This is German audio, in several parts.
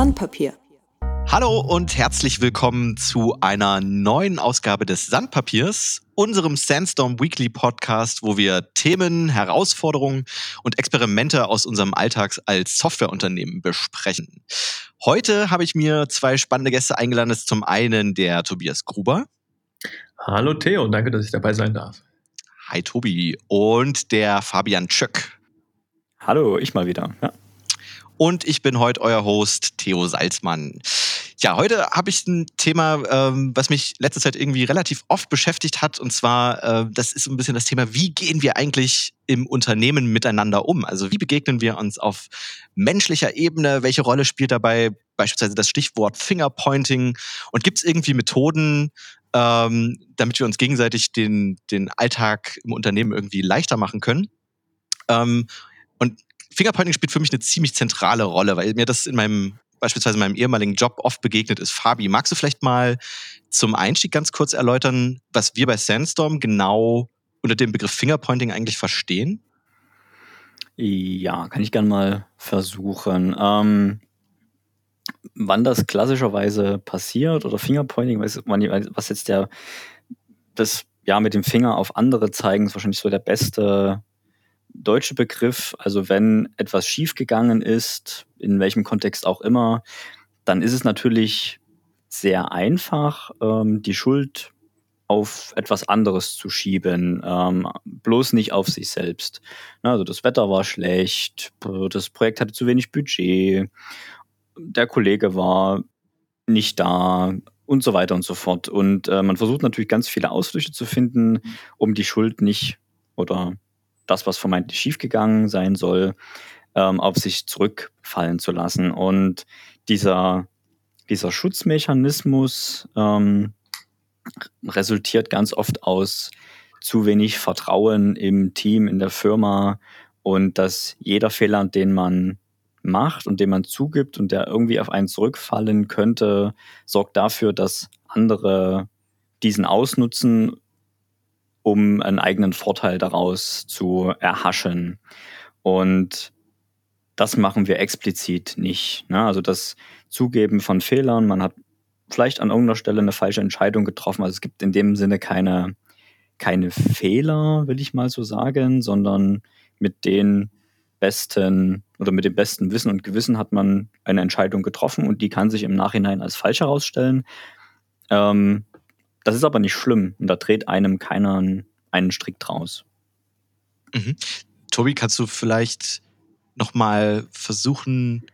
Sandpapier. Hallo und herzlich willkommen zu einer neuen Ausgabe des Sandpapiers, unserem Sandstorm Weekly Podcast, wo wir Themen, Herausforderungen und Experimente aus unserem Alltag als Softwareunternehmen besprechen. Heute habe ich mir zwei spannende Gäste eingeladen. Das ist zum einen der Tobias Gruber. Hallo Theo, danke, dass ich dabei sein darf. Hi Tobi. Und der Fabian Tschöck. Hallo, ich mal wieder. Ja. Und ich bin heute euer Host, Theo Salzmann. Ja, heute habe ich ein Thema, ähm, was mich letzte Zeit irgendwie relativ oft beschäftigt hat. Und zwar, äh, das ist so ein bisschen das Thema, wie gehen wir eigentlich im Unternehmen miteinander um? Also wie begegnen wir uns auf menschlicher Ebene? Welche Rolle spielt dabei beispielsweise das Stichwort Fingerpointing? Und gibt es irgendwie Methoden, ähm, damit wir uns gegenseitig den, den Alltag im Unternehmen irgendwie leichter machen können? Ähm, und Fingerpointing spielt für mich eine ziemlich zentrale Rolle, weil mir das in meinem beispielsweise in meinem ehemaligen Job oft begegnet ist. Fabi, magst du vielleicht mal zum Einstieg ganz kurz erläutern, was wir bei Sandstorm genau unter dem Begriff Fingerpointing eigentlich verstehen? Ja, kann ich gerne mal versuchen. Ähm, wann das klassischerweise passiert oder Fingerpointing, was jetzt der, das ja mit dem Finger auf andere zeigen, ist wahrscheinlich so der beste deutsche Begriff. Also wenn etwas schiefgegangen ist, in welchem Kontext auch immer, dann ist es natürlich sehr einfach, ähm, die Schuld auf etwas anderes zu schieben, ähm, bloß nicht auf sich selbst. Also das Wetter war schlecht, das Projekt hatte zu wenig Budget, der Kollege war nicht da und so weiter und so fort. Und äh, man versucht natürlich ganz viele Ausflüchte zu finden, um die Schuld nicht oder das, was vermeintlich schiefgegangen sein soll, ähm, auf sich zurückfallen zu lassen. Und dieser, dieser Schutzmechanismus ähm, resultiert ganz oft aus zu wenig Vertrauen im Team, in der Firma und dass jeder Fehler, den man macht und den man zugibt und der irgendwie auf einen zurückfallen könnte, sorgt dafür, dass andere diesen ausnutzen um einen eigenen Vorteil daraus zu erhaschen. Und das machen wir explizit nicht. Ne? Also das Zugeben von Fehlern, man hat vielleicht an irgendeiner Stelle eine falsche Entscheidung getroffen. Also es gibt in dem Sinne keine, keine Fehler, will ich mal so sagen, sondern mit den besten oder mit dem besten Wissen und Gewissen hat man eine Entscheidung getroffen und die kann sich im Nachhinein als falsch herausstellen. Ähm, das ist aber nicht schlimm und da dreht einem keiner einen Strick draus. Mhm. Tobi, kannst du vielleicht nochmal versuchen,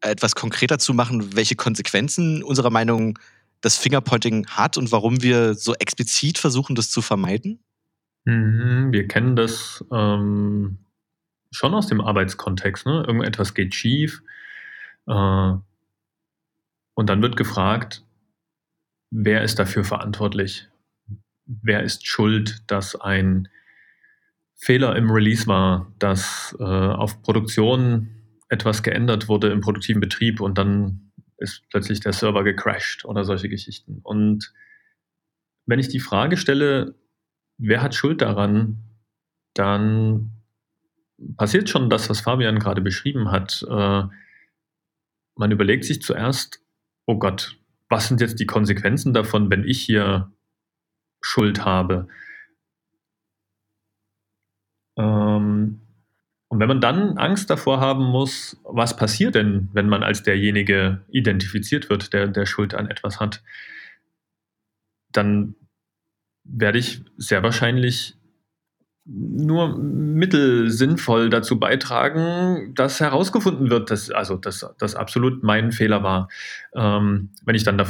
etwas konkreter zu machen, welche Konsequenzen unserer Meinung das Fingerpointing hat und warum wir so explizit versuchen, das zu vermeiden? Mhm, wir kennen das ähm, schon aus dem Arbeitskontext. Ne? Irgendetwas geht schief äh, und dann wird gefragt, wer ist dafür verantwortlich? Wer ist schuld, dass ein Fehler im Release war, dass äh, auf Produktion etwas geändert wurde im produktiven Betrieb und dann ist plötzlich der Server gecrashed oder solche Geschichten. Und wenn ich die Frage stelle, wer hat Schuld daran, dann passiert schon das, was Fabian gerade beschrieben hat. Äh, man überlegt sich zuerst, oh Gott, was sind jetzt die Konsequenzen davon, wenn ich hier Schuld habe? Ähm, und wenn man dann Angst davor haben muss, was passiert denn, wenn man als derjenige identifiziert wird, der, der Schuld an etwas hat, dann werde ich sehr wahrscheinlich nur mittelsinnvoll dazu beitragen, dass herausgefunden wird, dass also dass das absolut mein Fehler war. Ähm, wenn ich dann da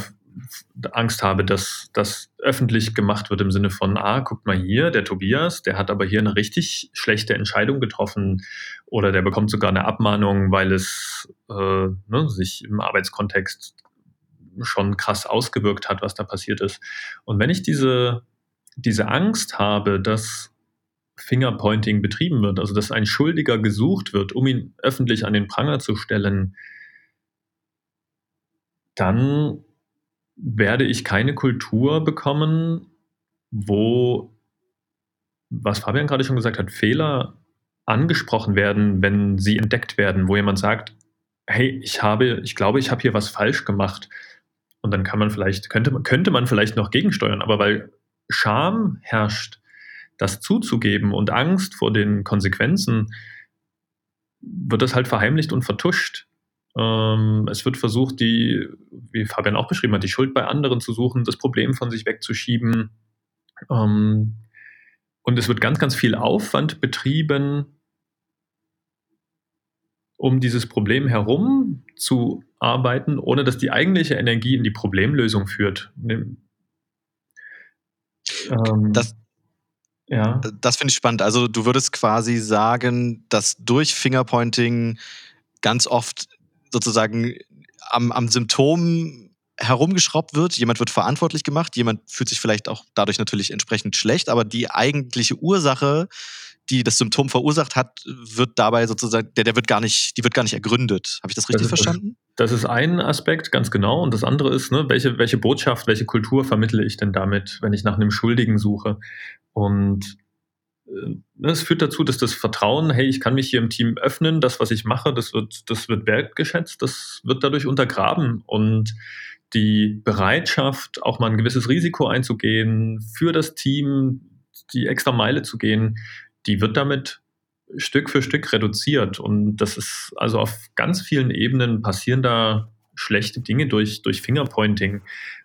Angst habe, dass das öffentlich gemacht wird im Sinne von, ah, guckt mal hier, der Tobias, der hat aber hier eine richtig schlechte Entscheidung getroffen oder der bekommt sogar eine Abmahnung, weil es äh, ne, sich im Arbeitskontext schon krass ausgewirkt hat, was da passiert ist. Und wenn ich diese, diese Angst habe, dass Fingerpointing betrieben wird, also dass ein Schuldiger gesucht wird, um ihn öffentlich an den Pranger zu stellen, dann werde ich keine Kultur bekommen, wo, was Fabian gerade schon gesagt hat, Fehler angesprochen werden, wenn sie entdeckt werden, wo jemand sagt, hey, ich habe, ich glaube, ich habe hier was falsch gemacht. Und dann kann man vielleicht, könnte, könnte man vielleicht noch gegensteuern, aber weil Scham herrscht, das zuzugeben und Angst vor den Konsequenzen, wird das halt verheimlicht und vertuscht. Ähm, es wird versucht, die, wie Fabian auch beschrieben hat, die Schuld bei anderen zu suchen, das Problem von sich wegzuschieben. Ähm, und es wird ganz, ganz viel Aufwand betrieben, um dieses Problem herum zu arbeiten, ohne dass die eigentliche Energie in die Problemlösung führt. Ähm, das, ja. das finde ich spannend. Also du würdest quasi sagen, dass durch Fingerpointing ganz oft sozusagen am, am Symptom herumgeschraubt wird, jemand wird verantwortlich gemacht, jemand fühlt sich vielleicht auch dadurch natürlich entsprechend schlecht, aber die eigentliche Ursache die das Symptom verursacht hat, wird dabei sozusagen, der, der wird gar nicht, die wird gar nicht ergründet. Habe ich das richtig das verstanden? Das, ist ein Aspekt, ganz genau. Und das andere ist, ne, welche, welche Botschaft, welche Kultur vermittle ich denn damit, wenn ich nach einem Schuldigen suche? Und äh, es führt dazu, dass das Vertrauen, hey, ich kann mich hier im Team öffnen, das, was ich mache, das wird, das wird wertgeschätzt, das wird dadurch untergraben. Und die Bereitschaft, auch mal ein gewisses Risiko einzugehen, für das Team die extra Meile zu gehen, die wird damit Stück für Stück reduziert. Und das ist also auf ganz vielen Ebenen passieren da schlechte Dinge durch, durch Fingerpointing.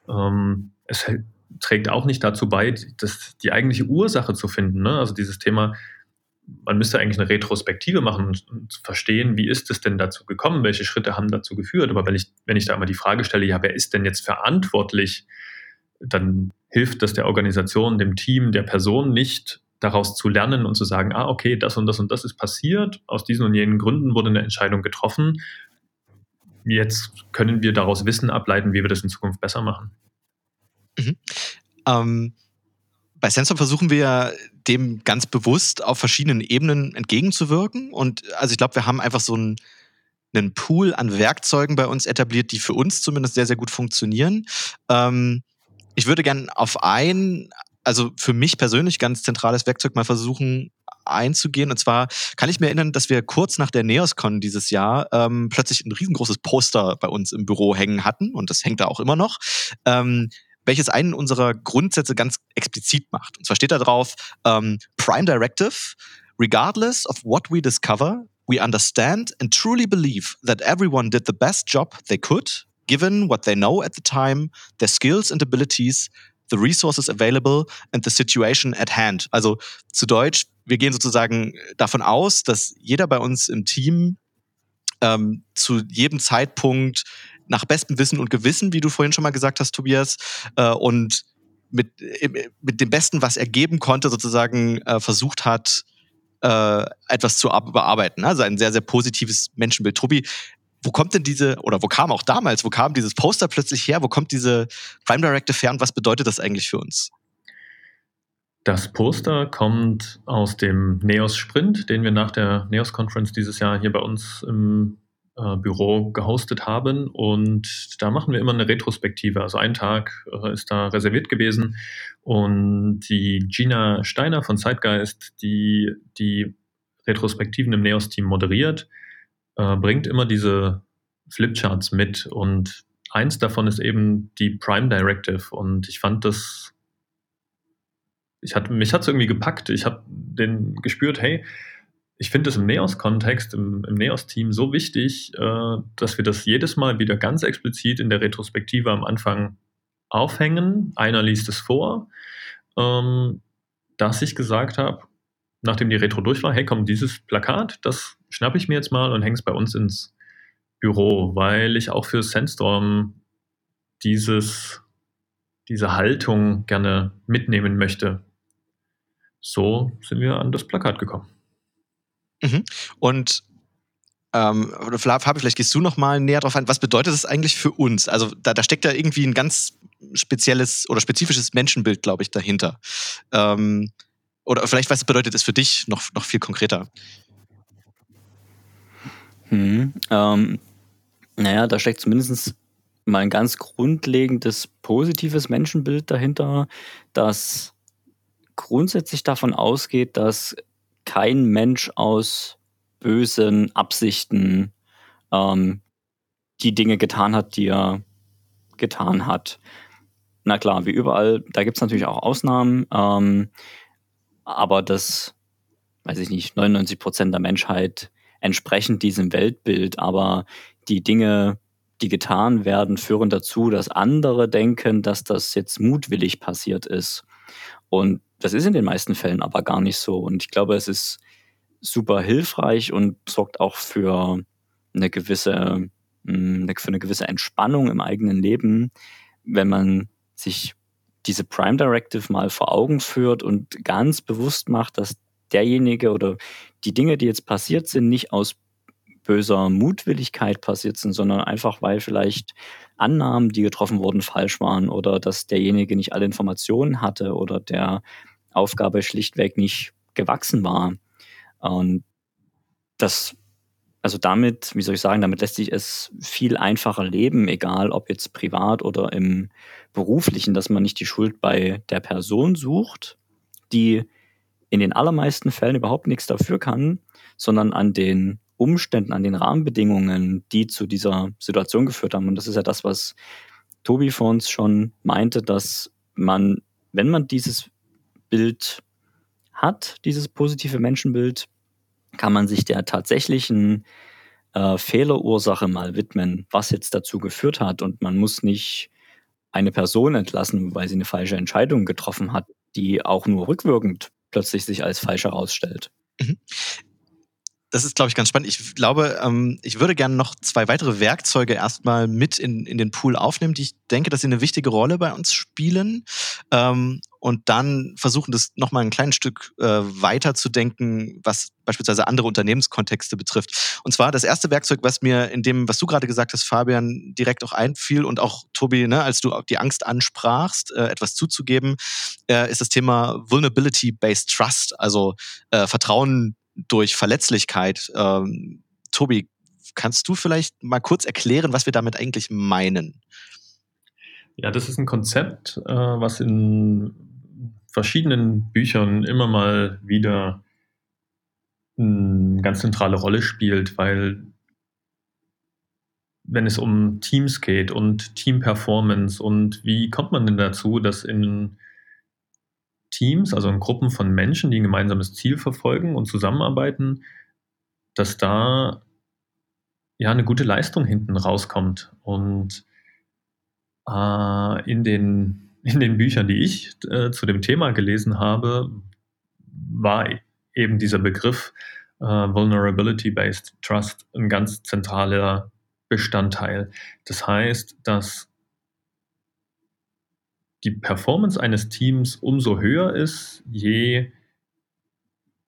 Ähm, es trägt auch nicht dazu bei, das, die eigentliche Ursache zu finden. Ne? Also dieses Thema, man müsste eigentlich eine Retrospektive machen und, und, verstehen, wie ist es denn dazu gekommen, welche Schritte haben dazu geführt. Aber wenn ich, wenn ich da immer die Frage stelle, ja, wer ist denn jetzt verantwortlich, dann hilft das der Organisation, dem Team, der Person nicht, daraus zu lernen und zu sagen, ah, okay, das und das und das ist passiert, aus diesen und jenen Gründen wurde eine Entscheidung getroffen. Jetzt können wir daraus Wissen ableiten, wie wir das in Zukunft besser machen. Mhm. Ähm, bei Sensor versuchen wir dem ganz bewusst auf verschiedenen Ebenen entgegenzuwirken. Und also ich glaube, wir haben einfach so einen, einen Pool an Werkzeugen bei uns etabliert, die für uns zumindest sehr, sehr gut funktionieren. Ähm, ich würde gerne auf ein also für mich persönlich ganz zentrales Werkzeug mal versuchen einzugehen. Und zwar kann ich mir erinnern, dass wir kurz nach der NeosCon dieses Jahr ähm, plötzlich ein riesengroßes Poster bei uns im Büro hängen hatten und das hängt da auch immer noch. Ähm, welches einen unserer Grundsätze ganz explizit macht. Und zwar steht da drauf, ähm, Prime Directive, regardless of what we discover, we understand and truly believe that everyone did the best job they could, given what they know at the time, their skills and abilities, the resources available and the situation at hand. Also zu Deutsch, wir gehen sozusagen davon aus, dass jeder bei uns im Team ähm, zu jedem Zeitpunkt nach bestem Wissen und Gewissen, wie du vorhin schon mal gesagt hast, Tobias, äh, und mit, mit dem Besten, was er geben konnte, sozusagen äh, versucht hat, äh, etwas zu bearbeiten. Also ein sehr, sehr positives Menschenbild. Tobi, wo kommt denn diese, oder wo kam auch damals, wo kam dieses Poster plötzlich her? Wo kommt diese Prime Directive her und was bedeutet das eigentlich für uns? Das Poster kommt aus dem Neos Sprint, den wir nach der Neos Conference dieses Jahr hier bei uns im äh, Büro gehostet haben. Und da machen wir immer eine Retrospektive. Also ein Tag äh, ist da reserviert gewesen. Und die Gina Steiner von Zeitgeist, die die Retrospektiven im Neos-Team moderiert, äh, bringt immer diese Flipcharts mit und eins davon ist eben die Prime Directive und ich fand das, ich hatte, mich hat es irgendwie gepackt. Ich habe den gespürt, hey, ich finde es im Neos-Kontext, im, im Neos-Team so wichtig, äh, dass wir das jedes Mal wieder ganz explizit in der Retrospektive am Anfang aufhängen. Einer liest es vor, ähm, dass ich gesagt habe, nachdem die Retro durch war, hey komm, dieses Plakat, das schnappe ich mir jetzt mal und hänge es bei uns ins Büro, weil ich auch für Sandstorm dieses, diese Haltung gerne mitnehmen möchte. So sind wir an das Plakat gekommen. Mhm. Und ähm, Fabi, vielleicht gehst du noch mal näher drauf ein. Was bedeutet das eigentlich für uns? Also da, da steckt ja irgendwie ein ganz spezielles oder spezifisches Menschenbild, glaube ich, dahinter. Ähm, oder vielleicht, was bedeutet es für dich noch, noch viel konkreter? Hm, ähm, naja, da steckt zumindest mal ein ganz grundlegendes positives Menschenbild dahinter, das grundsätzlich davon ausgeht, dass kein Mensch aus bösen Absichten ähm, die Dinge getan hat, die er getan hat. Na klar, wie überall, da gibt es natürlich auch Ausnahmen, ähm, aber das, weiß ich nicht, 99 Prozent der Menschheit entsprechen diesem Weltbild, aber die Dinge, die getan werden, führen dazu, dass andere denken, dass das jetzt mutwillig passiert ist. Und das ist in den meisten Fällen aber gar nicht so. Und ich glaube, es ist super hilfreich und sorgt auch für eine gewisse, hm, für eine gewisse Entspannung im eigenen Leben, wenn man sich diese Prime Directive mal vor Augen führt und ganz bewusst macht, dass derjenige oder die Dinge, die jetzt passiert sind, nicht aus böser Mutwilligkeit passiert sind, sondern einfach, weil vielleicht Annahmen, die getroffen wurden, falsch waren oder dass derjenige nicht alle Informationen hatte oder der Aufgabe schlichtweg nicht gewachsen war. Und das, also damit, wie soll ich sagen, damit lässt sich es viel einfacher leben, egal ob jetzt privat oder im beruflichen, dass man nicht die Schuld bei der Person sucht, die in den allermeisten Fällen überhaupt nichts dafür kann, sondern an den Umständen, an den Rahmenbedingungen, die zu dieser Situation geführt haben. Und das ist ja das, was Tobi vor uns schon meinte, dass man, wenn man dieses Bild hat, dieses positive Menschenbild, kann man sich der tatsächlichen äh, Fehlerursache mal widmen, was jetzt dazu geführt hat. Und man muss nicht eine Person entlassen, weil sie eine falsche Entscheidung getroffen hat, die auch nur rückwirkend plötzlich sich als falsch herausstellt. Mhm das ist, glaube ich, ganz spannend. Ich glaube, ähm, ich würde gerne noch zwei weitere Werkzeuge erstmal mit in, in den Pool aufnehmen, die ich denke, dass sie eine wichtige Rolle bei uns spielen. Ähm, und dann versuchen, das nochmal ein kleines Stück äh, weiter zu denken, was beispielsweise andere Unternehmenskontexte betrifft. Und zwar das erste Werkzeug, was mir in dem, was du gerade gesagt hast, Fabian, direkt auch einfiel und auch Tobi, ne, als du die Angst ansprachst, äh, etwas zuzugeben, äh, ist das Thema Vulnerability-Based Trust, also äh, Vertrauen durch Verletzlichkeit. Ähm, Tobi, kannst du vielleicht mal kurz erklären, was wir damit eigentlich meinen? Ja, das ist ein Konzept, äh, was in verschiedenen Büchern immer mal wieder eine ganz zentrale Rolle spielt, weil wenn es um Teams geht und Team-Performance und wie kommt man denn dazu, dass in Teams, also in Gruppen von Menschen, die ein gemeinsames Ziel verfolgen und zusammenarbeiten, dass da ja eine gute Leistung hinten rauskommt. Und äh, in, den, in den Büchern, die ich äh, zu dem Thema gelesen habe, war eben dieser Begriff äh, Vulnerability-Based Trust ein ganz zentraler Bestandteil. Das heißt, dass die Performance eines Teams umso höher ist, je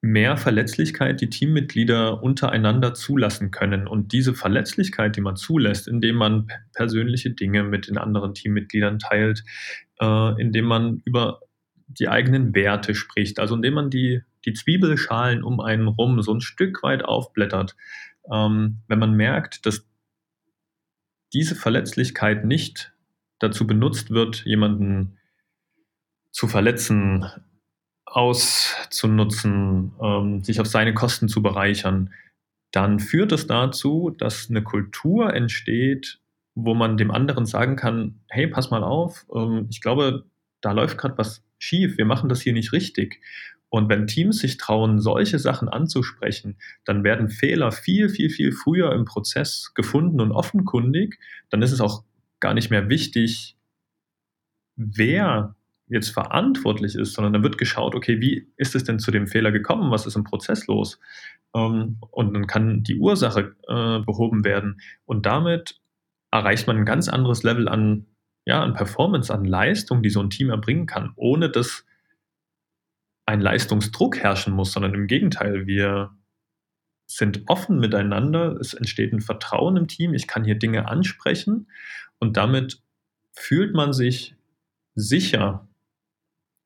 mehr Verletzlichkeit die Teammitglieder untereinander zulassen können. Und diese Verletzlichkeit, die man zulässt, indem man persönliche Dinge mit den anderen Teammitgliedern teilt, äh, indem man über die eigenen Werte spricht, also indem man die, die Zwiebelschalen um einen rum so ein Stück weit aufblättert, ähm, wenn man merkt, dass diese Verletzlichkeit nicht dazu benutzt wird, jemanden zu verletzen, auszunutzen, ähm, sich auf seine Kosten zu bereichern, dann führt es dazu, dass eine Kultur entsteht, wo man dem anderen sagen kann, hey, pass mal auf, ähm, ich glaube, da läuft gerade was schief, wir machen das hier nicht richtig. Und wenn Teams sich trauen, solche Sachen anzusprechen, dann werden Fehler viel, viel, viel früher im Prozess gefunden und offenkundig. Dann ist es auch gar nicht mehr wichtig, wer jetzt verantwortlich ist, sondern dann wird geschaut, okay, wie ist es denn zu dem Fehler gekommen? Was ist im Prozess los? Ähm, und dann kann die Ursache äh, behoben werden. Und damit erreicht man ein ganz anderes Level an, ja, an Performance, an Leistung, die so ein Team erbringen kann, ohne dass ein Leistungsdruck herrschen muss, sondern im Gegenteil, wir sind offen miteinander, es entsteht ein Vertrauen im Team, ich kann hier Dinge ansprechen und damit fühlt man sich sicher.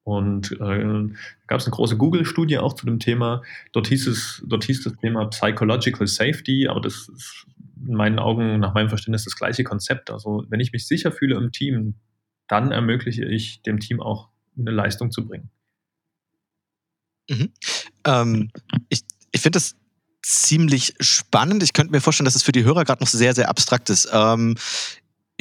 Und äh, gab es eine große Google-Studie auch zu dem Thema. Dort hieß es, dort hieß das Thema Psychological Safety, aber das ist in meinen Augen, nach meinem Verständnis, das gleiche Konzept. Also wenn ich mich sicher fühle im Team, dann ermögliche ich dem Team auch eine Leistung zu bringen. Mhm. Ähm, ich ich finde das ziemlich spannend. Ich könnte mir vorstellen, dass es für die Hörer gerade noch sehr, sehr abstrakt ist. Ähm,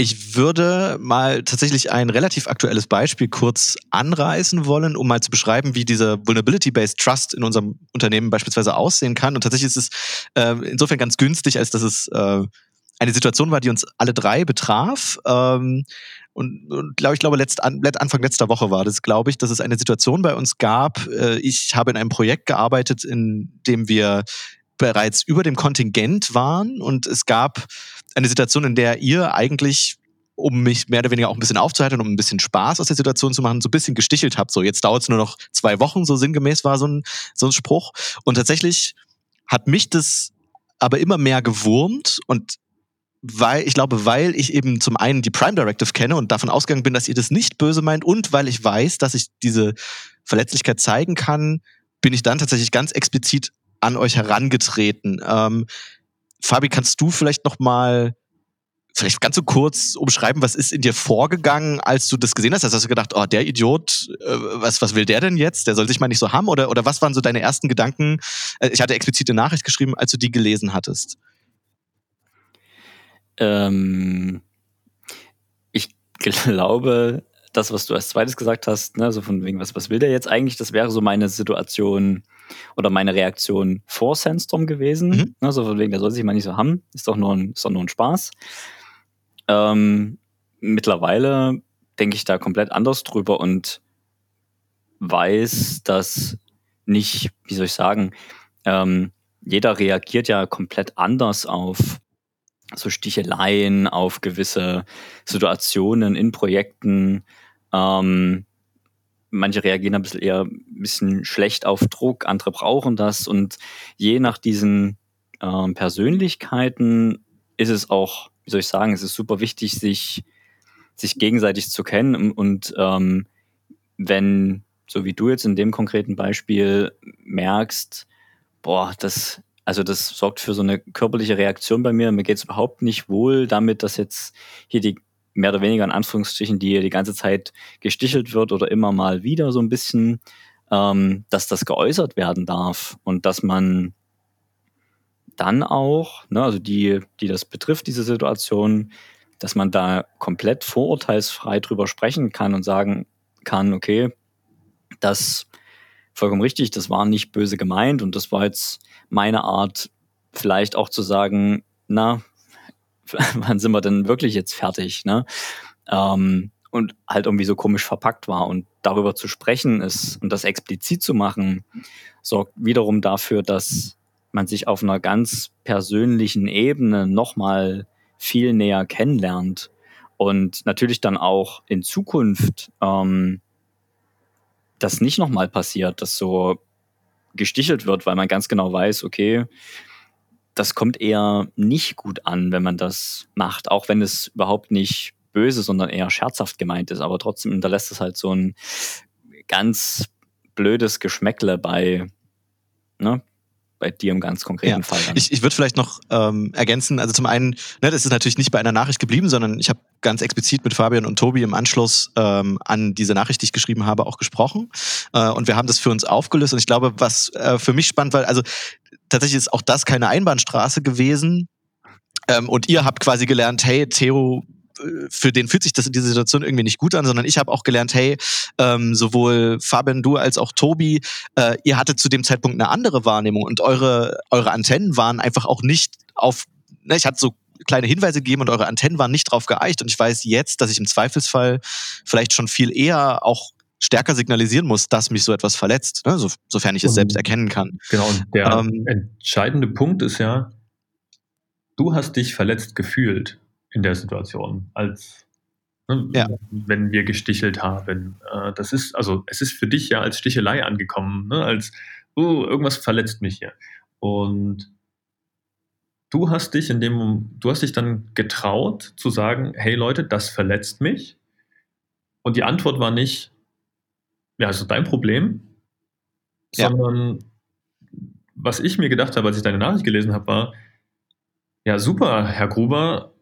ich würde mal tatsächlich ein relativ aktuelles Beispiel kurz anreißen wollen, um mal zu beschreiben, wie dieser Vulnerability-Based Trust in unserem Unternehmen beispielsweise aussehen kann. Und tatsächlich ist es äh, insofern ganz günstig, als dass es äh, eine Situation war, die uns alle drei betraf. Ähm, und, und glaube ich glaube letzt, an, Anfang letzter Woche war das, glaube ich, dass es eine Situation bei uns gab. Äh, ich habe in einem Projekt gearbeitet, in dem wir bereits über dem Kontingent waren und es gab eine Situation, in der ihr eigentlich um mich mehr oder weniger auch ein bisschen aufzuhalten, um ein bisschen Spaß aus der Situation zu machen, so ein bisschen gestichelt habt. So, jetzt dauert es nur noch zwei Wochen, so sinngemäß war so ein, so ein Spruch. Und tatsächlich hat mich das aber immer mehr gewurmt und weil, ich glaube, weil ich eben zum einen die Prime Directive kenne und davon ausgegangen bin, dass ihr das nicht böse meint und weil ich weiß, dass ich diese Verletzlichkeit zeigen kann, bin ich dann tatsächlich ganz explizit an euch herangetreten. Ähm, Fabi, kannst du vielleicht noch mal vielleicht ganz so kurz umschreiben, was ist in dir vorgegangen, als du das gesehen hast? Hast du gedacht, oh, der Idiot, äh, was, was will der denn jetzt? Der soll sich mal nicht so haben? Oder, oder was waren so deine ersten Gedanken? Äh, ich hatte explizite Nachricht geschrieben, als du die gelesen hattest. Ähm, ich glaube, das, was du als zweites gesagt hast, ne, so von wegen, was, was will der jetzt eigentlich, das wäre so meine Situation oder meine Reaktion vor Sandstorm gewesen. Mhm. Ne, so von wegen, der soll sich mal nicht so haben, ist doch nur ein, ist doch nur ein Spaß. Ähm, mittlerweile denke ich da komplett anders drüber und weiß, dass nicht, wie soll ich sagen, ähm, jeder reagiert ja komplett anders auf so Sticheleien, auf gewisse Situationen in Projekten. Ähm, manche reagieren ein bisschen eher ein bisschen schlecht auf Druck, andere brauchen das. Und je nach diesen ähm, Persönlichkeiten ist es auch, wie soll ich sagen, es ist super wichtig, sich, sich gegenseitig zu kennen. Und, ähm, wenn, so wie du jetzt in dem konkreten Beispiel merkst, boah, das also das sorgt für so eine körperliche Reaktion bei mir. Mir geht es überhaupt nicht wohl damit, dass jetzt hier die mehr oder weniger in Anführungsstrichen, die die ganze Zeit gestichelt wird oder immer mal wieder so ein bisschen, ähm, dass das geäußert werden darf und dass man dann auch, ne, also die, die das betrifft, diese Situation, dass man da komplett vorurteilsfrei drüber sprechen kann und sagen kann, okay, das vollkommen richtig, das war nicht böse gemeint und das war jetzt meine Art, vielleicht auch zu sagen, na, wann sind wir denn wirklich jetzt fertig, ne? Ähm, und halt irgendwie so komisch verpackt war. Und darüber zu sprechen ist und das explizit zu machen, sorgt wiederum dafür, dass man sich auf einer ganz persönlichen Ebene nochmal viel näher kennenlernt und natürlich dann auch in Zukunft ähm, das nicht nochmal passiert, dass so gestichelt wird, weil man ganz genau weiß, okay, das kommt eher nicht gut an, wenn man das macht, auch wenn es überhaupt nicht böse, sondern eher scherzhaft gemeint ist. Aber trotzdem hinterlässt es halt so ein ganz blödes Geschmäckle bei, ne, bei dir im ganz konkreten ja. Fall. Dann. Ich, ich würde vielleicht noch ähm, ergänzen, also zum einen, ne, das ist natürlich nicht bei einer Nachricht geblieben, sondern ich habe ganz explizit mit Fabian und Tobi im Anschluss ähm, an diese Nachricht, die ich geschrieben habe, auch gesprochen. Äh, und wir haben das für uns aufgelöst. Und ich glaube, was äh, für mich spannend war, also tatsächlich ist auch das keine Einbahnstraße gewesen. Ähm, und ihr habt quasi gelernt, hey, Theo für den fühlt sich das in dieser Situation irgendwie nicht gut an, sondern ich habe auch gelernt, hey, ähm, sowohl Fabian, du als auch Tobi, äh, ihr hattet zu dem Zeitpunkt eine andere Wahrnehmung und eure, eure Antennen waren einfach auch nicht auf, ne, ich hatte so kleine Hinweise gegeben und eure Antennen waren nicht drauf geeicht und ich weiß jetzt, dass ich im Zweifelsfall vielleicht schon viel eher auch stärker signalisieren muss, dass mich so etwas verletzt, ne? so, sofern ich es selbst erkennen kann. Genau, und der ähm, entscheidende Punkt ist ja, du hast dich verletzt gefühlt in der Situation, als ne, ja. wenn wir gestichelt haben. Äh, das ist, also es ist für dich ja als Stichelei angekommen, ne, als oh, irgendwas verletzt mich hier. Und du hast dich in dem, du hast dich dann getraut zu sagen, hey Leute, das verletzt mich. Und die Antwort war nicht, ja, ist dein Problem, ja. sondern was ich mir gedacht habe, als ich deine Nachricht gelesen habe, war, ja, super, Herr Gruber,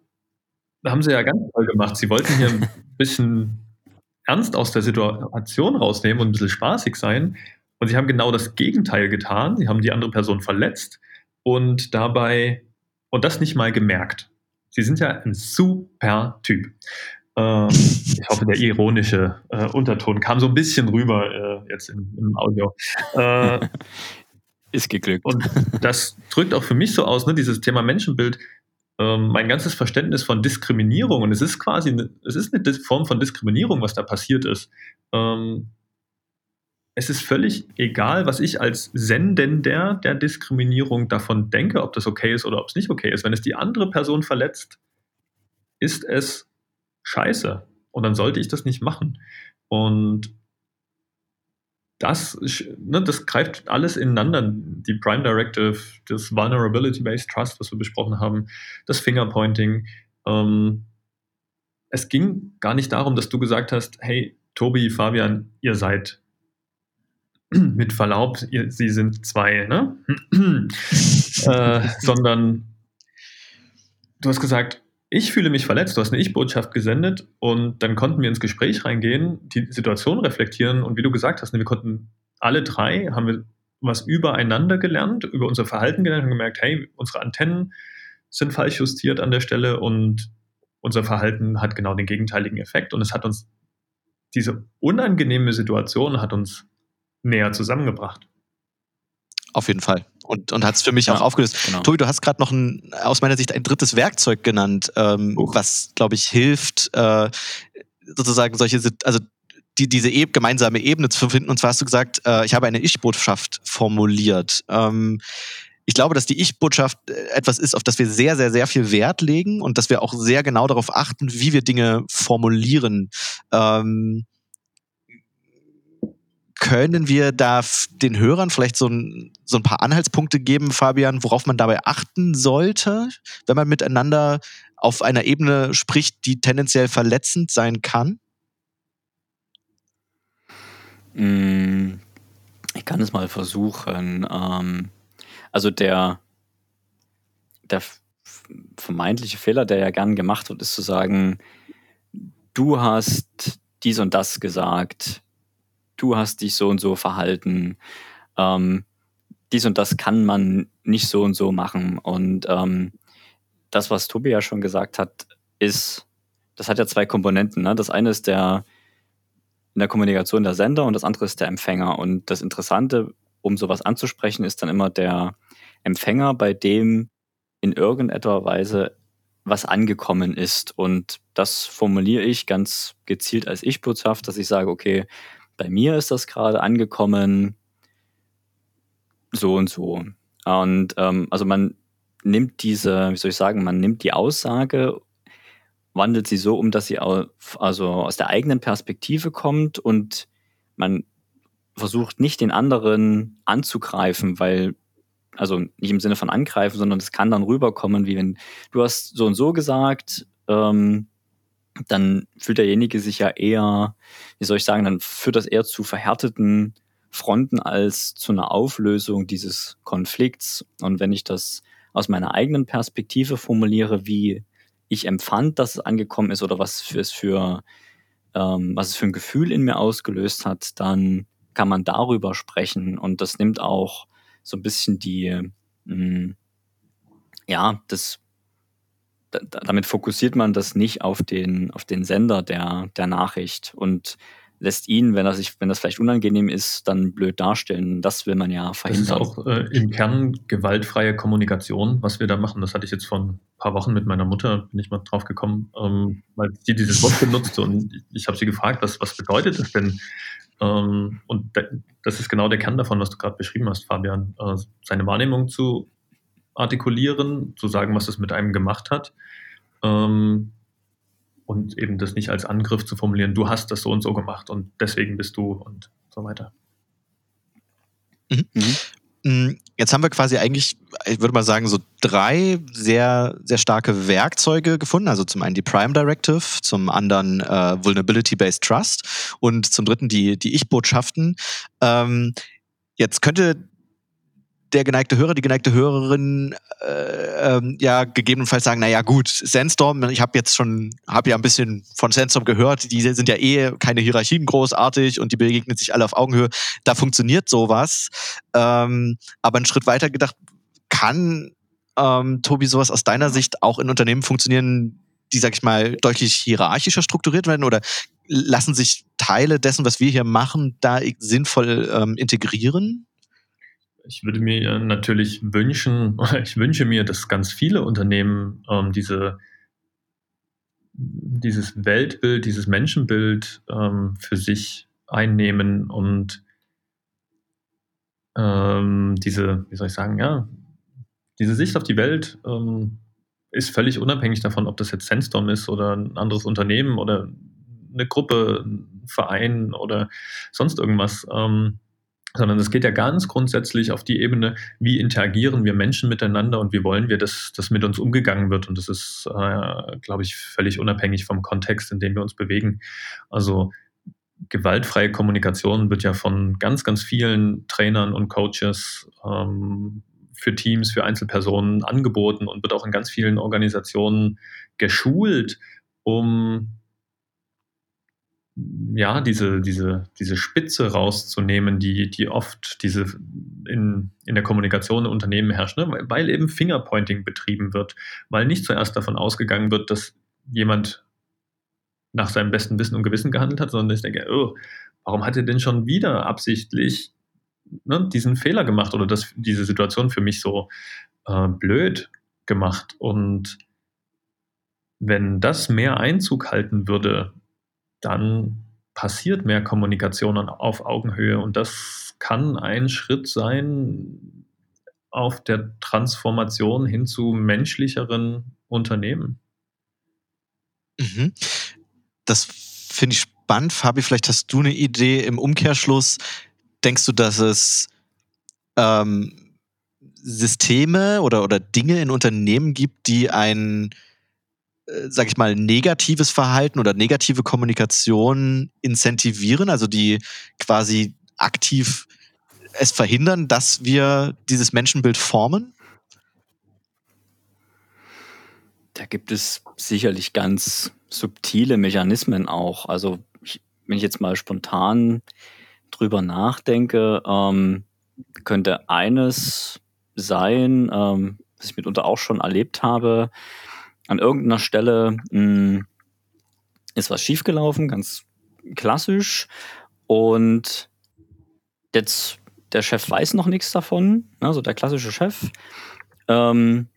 haben sie ja ganz toll gemacht. Sie wollten hier ein bisschen ernst aus der Situation rausnehmen und ein bisschen spaßig sein. Und sie haben genau das Gegenteil getan. Sie haben die andere Person verletzt. und dabei, und das nicht mal gemerkt. Sie sind ja ein super Typ. Äh, ich hoffe, der ironische äh, Unterton kam so ein bisschen rüber äh, jetzt im, im Audio. Äh, Ist geglückt. Und das drückt auch für mich so aus, ne, dieses Thema Menschenbild, ähm, mein ganzes Verständnis von Diskriminierung. Und es ist quasi, eine, es ist eine Form von Diskriminierung, was da passiert ist. Ähm, es ist völlig egal, was ich als Sendender der Diskriminierung davon denke, ob das okay ist oder ob es nicht okay ist. Wenn es die andere Person verletzt, ist es scheiße. Und dann sollte ich das nicht machen. Und das, ne, das greift alles ineinander. Die Prime Directive, das Vulnerability-Based Trust, was wir besprochen haben, das Fingerpointing. Ähm, es ging gar nicht darum, dass du gesagt hast, hey, Tobi, Fabian, ihr seid mit Verlaub, ihr, sie sind zwei, ne? äh, sondern du hast gesagt, ich fühle mich verletzt, du hast eine Ich-Botschaft gesendet und dann konnten wir ins Gespräch reingehen, die Situation reflektieren und wie du gesagt hast, ne, wir konnten alle drei, haben wir was übereinander gelernt, über unser Verhalten gelernt und gemerkt, hey, unsere Antennen sind falsch justiert an der Stelle und unser Verhalten hat genau den gegenteiligen Effekt und es hat uns diese unangenehme Situation hat uns näher zusammengebracht. Auf jeden Fall. Und, und hat es für mich ja, auch aufgelöst. Genau. Tobi, du hast gerade noch ein, aus meiner Sicht ein drittes Werkzeug genannt, ähm, was, glaube ich, hilft, äh, sozusagen solche, also die, diese e gemeinsame Ebene zu finden. Und zwar hast du gesagt, äh, ich habe eine Ich-Botschaft formuliert. Ähm, ich glaube, dass die Ich-Botschaft äh, etwas ist, auf das wir sehr, sehr, sehr viel Wert legen und dass wir auch sehr genau darauf achten, wie wir Dinge formulieren. Ähm, können wir da den Hörern vielleicht so ein, so ein paar Anhaltspunkte geben, Fabian, worauf man dabei achten sollte, wenn man miteinander auf einer Ebene spricht, die tendenziell verletzend sein kann? Mm, ich kann es mal versuchen. Ähm, also der, der vermeintliche Fehler, der ja gern gemacht wird, ist zu sagen, du hast dies und das gesagt, du hast dich so und so verhalten, ähm, dies und das kann man nicht so und so machen. Und ähm, das, was Tobi ja schon gesagt hat, ist, das hat ja zwei Komponenten. Ne? Das eine ist der in der Kommunikation der Sender und das andere ist der Empfänger. Und das Interessante, um sowas anzusprechen, ist dann immer der Empfänger, bei dem in irgendeiner Weise was angekommen ist. Und das formuliere ich ganz gezielt als Ich-Botschaft, dass ich sage, okay, bei mir ist das gerade angekommen, so und so. Und ähm, also man nimmt diese, wie soll ich sagen, man nimmt die Aussage, wandelt sie so um, dass sie auf, also aus der eigenen Perspektive kommt und man versucht nicht den anderen anzugreifen, weil, also nicht im Sinne von angreifen, sondern es kann dann rüberkommen, wie wenn du hast so und so gesagt, ähm, dann fühlt derjenige sich ja eher, wie soll ich sagen, dann führt das eher zu verhärteten Fronten als zu einer Auflösung dieses Konflikts. Und wenn ich das aus meiner eigenen Perspektive formuliere, wie ich empfand, dass es angekommen ist oder was es für, ähm, was es für ein Gefühl in mir ausgelöst hat, dann kann man darüber sprechen. Und das nimmt auch so ein bisschen die, mh, hm, ja, das damit fokussiert man das nicht auf den, auf den Sender der, der Nachricht und lässt ihn, wenn er sich, wenn das vielleicht unangenehm ist, dann blöd darstellen. Das will man ja verhindern. Das ist auch äh, im Kern gewaltfreie Kommunikation, was wir da machen. Das hatte ich jetzt vor ein paar Wochen mit meiner Mutter, bin ich mal drauf gekommen, ähm, weil sie dieses Wort benutzte und ich habe sie gefragt, was, was bedeutet das denn? Ähm, und das ist genau der Kern davon, was du gerade beschrieben hast, Fabian. Äh, seine Wahrnehmung zu artikulieren, zu sagen, was es mit einem gemacht hat. Ähm, und eben das nicht als Angriff zu formulieren, du hast das so und so gemacht und deswegen bist du und so weiter. Mhm. Mhm. Mm, jetzt haben wir quasi eigentlich, ich würde mal sagen, so drei sehr, sehr starke Werkzeuge gefunden. Also zum einen die Prime Directive, zum anderen äh, Vulnerability-Based Trust und zum dritten die, die Ich-Botschaften. Ähm, jetzt könnte der geneigte Hörer, die geneigte Hörerin äh, ähm, ja gegebenenfalls sagen, naja gut, Sandstorm, ich habe jetzt schon, habe ja ein bisschen von Sandstorm gehört, die sind ja eh keine Hierarchien großartig und die begegnen sich alle auf Augenhöhe. Da funktioniert sowas. Ähm, aber einen Schritt weiter gedacht, kann, ähm, Tobi, sowas aus deiner Sicht auch in Unternehmen funktionieren, die, sag ich mal, deutlich hierarchischer strukturiert werden? Oder lassen sich Teile dessen, was wir hier machen, da sinnvoll ähm, integrieren? Ich würde mir natürlich wünschen, ich wünsche mir, dass ganz viele Unternehmen ähm, diese, dieses Weltbild, dieses Menschenbild ähm, für sich einnehmen und ähm, diese, wie soll ich sagen, ja, diese Sicht auf die Welt ähm, ist völlig unabhängig davon, ob das jetzt Sandstorm ist oder ein anderes Unternehmen oder eine Gruppe, ein Verein oder sonst irgendwas. Ähm, sondern es geht ja ganz grundsätzlich auf die Ebene, wie interagieren wir Menschen miteinander und wie wollen wir, dass, dass mit uns umgegangen wird. Und das ist, äh, glaube ich, völlig unabhängig vom Kontext, in dem wir uns bewegen. Also gewaltfreie Kommunikation wird ja von ganz, ganz vielen Trainern und Coaches ähm, für Teams, für Einzelpersonen angeboten und wird auch in ganz vielen Organisationen geschult, um ja, diese, diese, diese Spitze rauszunehmen, die, die oft diese in, in der Kommunikation in Unternehmen herrscht, ne? weil eben Fingerpointing betrieben wird, weil nicht zuerst davon ausgegangen wird, dass jemand nach seinem besten Wissen und Gewissen gehandelt hat, sondern ich denke, oh, warum hat er denn schon wieder absichtlich ne, diesen Fehler gemacht oder das, diese Situation für mich so äh, blöd gemacht? Und wenn das mehr Einzug halten würde, dann passiert mehr Kommunikation auf Augenhöhe und das kann ein Schritt sein auf der Transformation hin zu menschlicheren Unternehmen. Mhm. Das finde ich spannend. Fabi, vielleicht hast du eine Idee im Umkehrschluss. Denkst du, dass es ähm, Systeme oder, oder Dinge in Unternehmen gibt, die ein äh, sag ich mal, negatives Verhalten oder negative Kommunikation incentivieren, also die quasi aktiv es verhindern, dass wir dieses Menschenbild formen? Da gibt es sicherlich ganz subtile Mechanismen auch. Also ich, wenn ich jetzt mal spontan drüber nachdenke, ähm, könnte eines sein, ähm, was ich mitunter auch schon erlebt habe, an irgendeiner Stelle mh, hm, ist was schiefgelaufen, ganz klassisch. Und jetzt der Chef weiß noch nichts davon, also der klassische Chef. Ähm,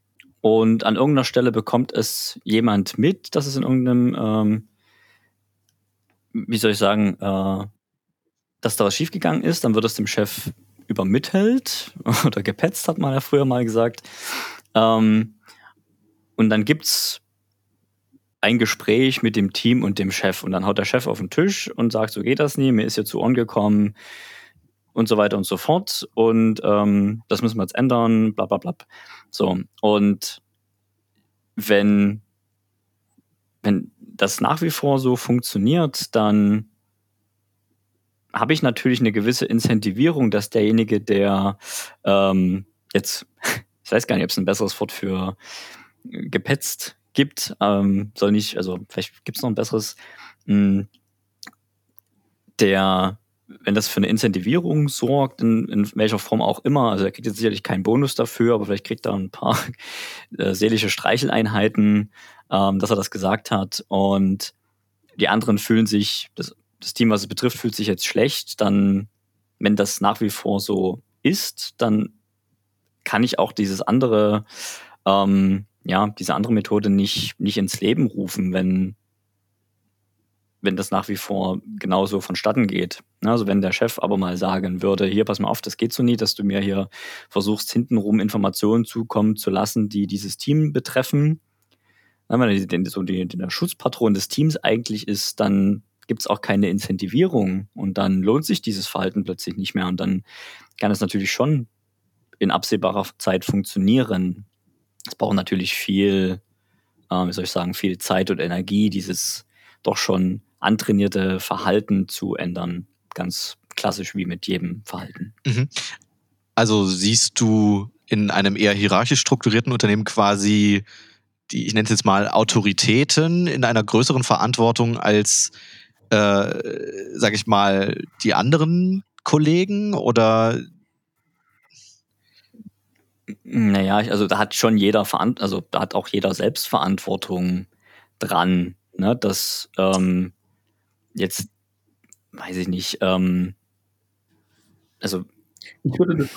und an irgendeiner Stelle bekommt es jemand mit, dass es in irgendeinem, ähm, wie soll ich sagen, äh, dass da was schiefgegangen ist. Dann wird es dem Chef übermittelt oder gepetzt, hat man ja früher mal gesagt. Ähm, und dann gibt's ein Gespräch mit dem Team und dem Chef. Und dann haut der Chef auf den Tisch und sagt, so geht das nie, mir ist hier zu Ohren gekommen und so weiter und so fort. Und ähm, das müssen wir jetzt ändern, bla bla bla. So, und wenn, wenn das nach wie vor so funktioniert, dann habe ich natürlich eine gewisse Incentivierung, dass derjenige, der ähm, jetzt, ich weiß gar nicht, ob es ein besseres Wort für gepetzt gibt. Ähm, soll nicht, also vielleicht gibt es noch ein besseres, hm, der, wenn das für eine Incentivierung sorgt, in, in welcher Form auch immer, also er kriegt jetzt sicherlich keinen Bonus dafür, aber vielleicht kriegt er ein paar äh, seelische Streicheleinheiten, ähm, dass er das gesagt hat. Und die anderen fühlen sich, das, das Team, was es betrifft, fühlt sich jetzt schlecht, dann, wenn das nach wie vor so ist, dann kann ich auch dieses andere ähm, ja, diese andere Methode nicht, nicht ins Leben rufen, wenn, wenn das nach wie vor genauso vonstatten geht. Also wenn der Chef aber mal sagen würde, hier, pass mal auf, das geht so nie, dass du mir hier versuchst, hintenrum Informationen zukommen zu lassen, die dieses Team betreffen. Wenn er so die, der Schutzpatron des Teams eigentlich ist, dann gibt es auch keine Incentivierung und dann lohnt sich dieses Verhalten plötzlich nicht mehr und dann kann es natürlich schon in absehbarer Zeit funktionieren. Es braucht natürlich viel, äh, wie soll ich sagen, viel Zeit und Energie, dieses doch schon antrainierte Verhalten zu ändern. Ganz klassisch wie mit jedem Verhalten. Mhm. Also siehst du in einem eher hierarchisch strukturierten Unternehmen quasi die, ich nenne es jetzt mal, Autoritäten in einer größeren Verantwortung als, äh, sag ich mal, die anderen Kollegen oder Naja, also da hat schon jeder Verant also da hat auch jeder Selbstverantwortung dran, ne? Dass ähm, jetzt, weiß ich nicht, ähm, also ich würde das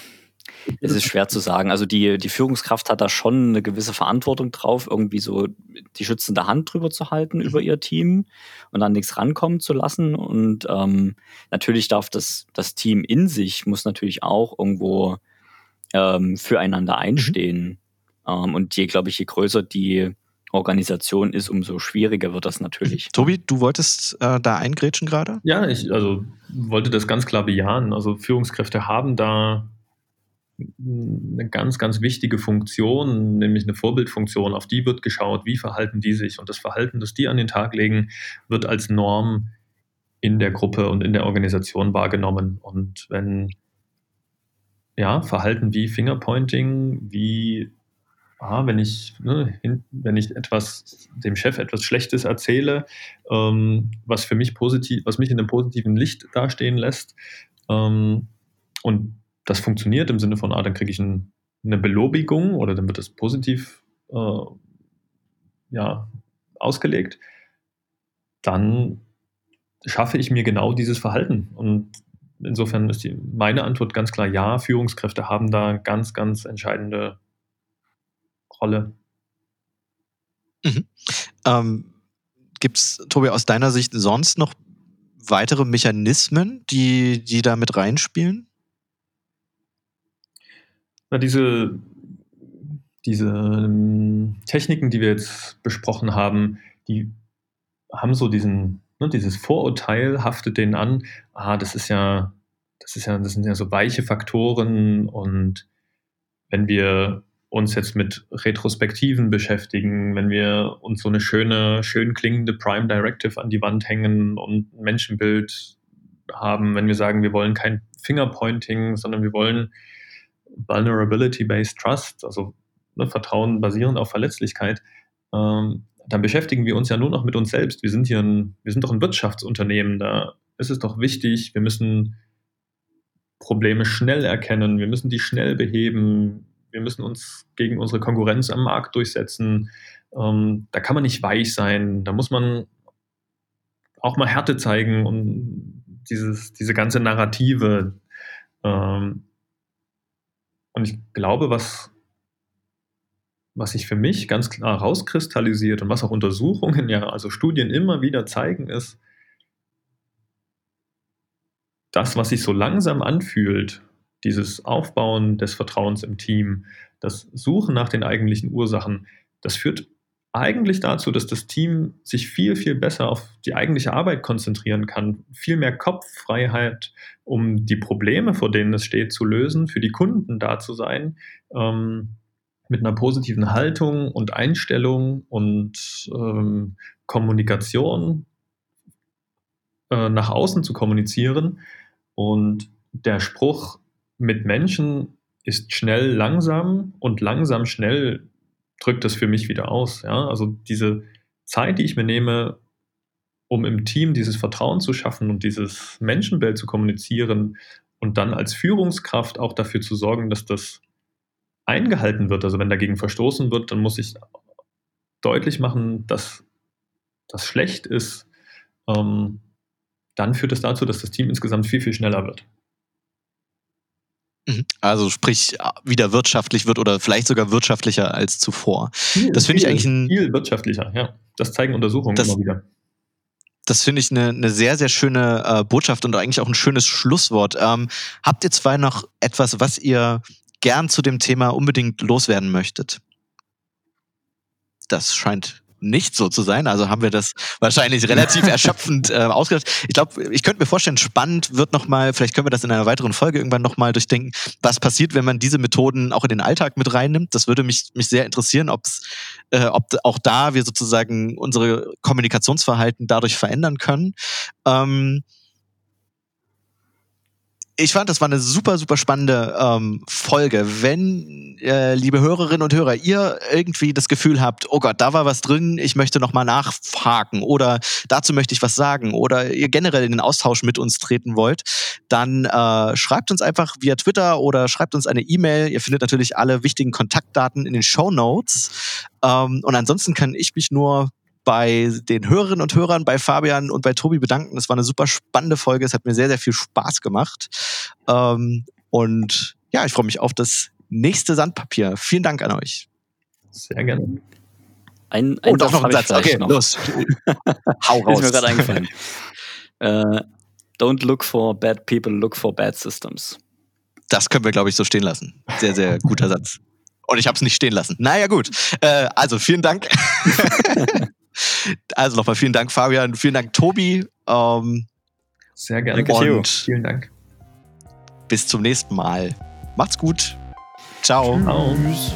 es ist schwer zu sagen. Also die, die Führungskraft hat da schon eine gewisse Verantwortung drauf, irgendwie so die schützende Hand drüber zu halten über ihr Team und dann nichts rankommen zu lassen. Und ähm, natürlich darf das, das Team in sich muss natürlich auch irgendwo ähm, füreinander einstehen. Ähm, und je, glaube ich, je größer die Organisation ist, umso schwieriger wird das natürlich. Tobi, du wolltest äh, da eingrätschen gerade? Ja, ich also wollte das ganz klar bejahen. Also Führungskräfte haben da eine ganz, ganz wichtige Funktion, nämlich eine Vorbildfunktion. Auf die wird geschaut, wie verhalten die sich. Und das Verhalten, das die an den Tag legen, wird als Norm in der Gruppe und in der Organisation wahrgenommen. Und wenn ja, Verhalten wie Fingerpointing, wie ah, wenn ich, ne, wenn ich etwas dem Chef etwas Schlechtes erzähle, ähm, was für mich positiv, was mich in einem positiven Licht dastehen lässt, ähm, und das funktioniert im Sinne von, ah, dann kriege ich ein, eine Belobigung oder dann wird das positiv äh, ja, ausgelegt, dann schaffe ich mir genau dieses Verhalten. Und insofern ist die, meine Antwort ganz klar ja, Führungskräfte haben da ganz, ganz entscheidende Rolle. Mhm. Ähm, Gibt es, Tobi, aus deiner Sicht sonst noch weitere Mechanismen, die, die da mit reinspielen? Na, diese, diese ähm, Techniken, die wir jetzt besprochen haben, die haben so diesen, ne, dieses Vorurteil haftet denen an, ah, das ist ja, das ist ja, das sind ja so weiche Faktoren und wenn wir uns jetzt mit Retrospektiven beschäftigen, wenn wir uns so eine schöne, schön klingende Prime Directive an die Wand hängen und ein Menschenbild haben, wenn wir sagen, wir wollen kein Fingerpointing, sondern wir wollen Vulnerability-Based Trust, also ne, Vertrauen basierend auf Verletzlichkeit, ähm, dann beschäftigen wir uns ja nur noch mit uns selbst. Wir sind hier ein, wir sind doch ein Wirtschaftsunternehmen, da ist es doch wichtig, wir müssen Probleme schnell erkennen, wir müssen die schnell beheben, wir müssen uns gegen unsere Konkurrenz am Markt durchsetzen. Ähm, da kann man nicht weich sein, da muss man auch mal Härte zeigen und dieses, diese ganze Narrative. Ähm, und ich glaube, was, was sich für mich ganz klar rauskristallisiert und was auch Untersuchungen, ja, also Studien immer wieder zeigen, ist, das, was sich so langsam anfühlt, dieses Aufbauen des Vertrauens im Team, das Suchen nach den eigentlichen Ursachen, das führt eigentlich dazu, dass das Team sich viel, viel besser auf die eigentliche Arbeit konzentrieren kann, viel mehr Kopffreiheit, um die Probleme, vor denen es steht, zu lösen, für die Kunden da zu sein, ähm, mit einer positiven Haltung und Einstellung und ähm, Kommunikation äh, nach außen zu kommunizieren. Und der Spruch mit Menschen ist schnell langsam und langsam schnell drückt das für mich wieder aus. Ja? Also diese Zeit, die ich mir nehme, um im Team dieses Vertrauen zu schaffen und dieses Menschenbild zu kommunizieren und dann als Führungskraft auch dafür zu sorgen, dass das eingehalten wird. Also wenn dagegen verstoßen wird, dann muss ich deutlich machen, dass das schlecht ist. Ähm, dann führt das dazu, dass das Team insgesamt viel, viel schneller wird. Mhm. Also sprich, wieder wirtschaftlich wird oder vielleicht sogar wirtschaftlicher als zuvor. Viel, das finde ich eigentlich ein. Viel wirtschaftlicher, ja. Das zeigen Untersuchungen das, immer wieder. Das finde ich eine, eine sehr, sehr schöne äh, Botschaft und eigentlich auch ein schönes Schlusswort. Ähm, habt ihr zwei noch etwas, was ihr gern zu dem Thema unbedingt loswerden möchtet? Das scheint nicht so zu sein. Also haben wir das wahrscheinlich relativ erschöpfend äh, ausgedacht. Ich glaube, ich könnte mir vorstellen, spannend wird nochmal, vielleicht können wir das in einer weiteren Folge irgendwann nochmal durchdenken, was passiert, wenn man diese Methoden auch in den Alltag mit reinnimmt. Das würde mich, mich sehr interessieren, ob's, äh, ob auch da wir sozusagen unsere Kommunikationsverhalten dadurch verändern können. Ähm, ich fand, das war eine super, super spannende ähm, Folge. Wenn, äh, liebe Hörerinnen und Hörer, ihr irgendwie das Gefühl habt, oh Gott, da war was drin, ich möchte nochmal nachhaken oder dazu möchte ich was sagen oder ihr generell in den Austausch mit uns treten wollt, dann äh, schreibt uns einfach via Twitter oder schreibt uns eine E-Mail. Ihr findet natürlich alle wichtigen Kontaktdaten in den Show Notes. Ähm, und ansonsten kann ich mich nur bei den Hörerinnen und Hörern, bei Fabian und bei Tobi bedanken. Das war eine super spannende Folge. Es hat mir sehr, sehr viel Spaß gemacht. Ähm, und ja, ich freue mich auf das nächste Sandpapier. Vielen Dank an euch. Sehr gerne. Ein, ein und auch noch ein Satz. Okay, noch. los. Hau raus. Ist mir gerade eingefallen. uh, don't look for bad people, look for bad systems. Das können wir, glaube ich, so stehen lassen. Sehr, sehr guter Satz. Und ich habe es nicht stehen lassen. Naja, gut. Äh, also, vielen Dank. Also nochmal vielen Dank, Fabian. Vielen Dank, Tobi. Ähm, Sehr gerne. Danke, und vielen Dank. Bis zum nächsten Mal. Macht's gut. Ciao. Tschüss.